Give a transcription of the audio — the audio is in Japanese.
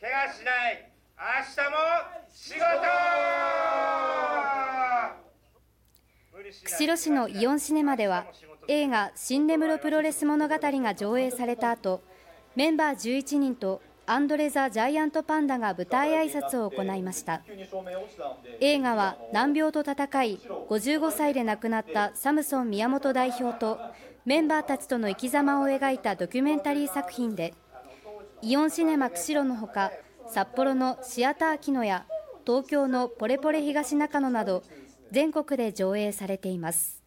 怪我しない。明日も仕事。釧路市のイオンシネマでは映画「新根室プロレス物語」が上映された後メンバー11人とアンドレ・ザ・ジャイアント・パンダが舞台挨拶を行いました。映画は難病と闘い55歳で亡くなったサムソン宮本代表とメンバーたちとの生き様を描いたドキュメンタリー作品でイオンシネマ釧路のほか札幌のシアターキノや東京のポレポレ東中野など全国で上映されています。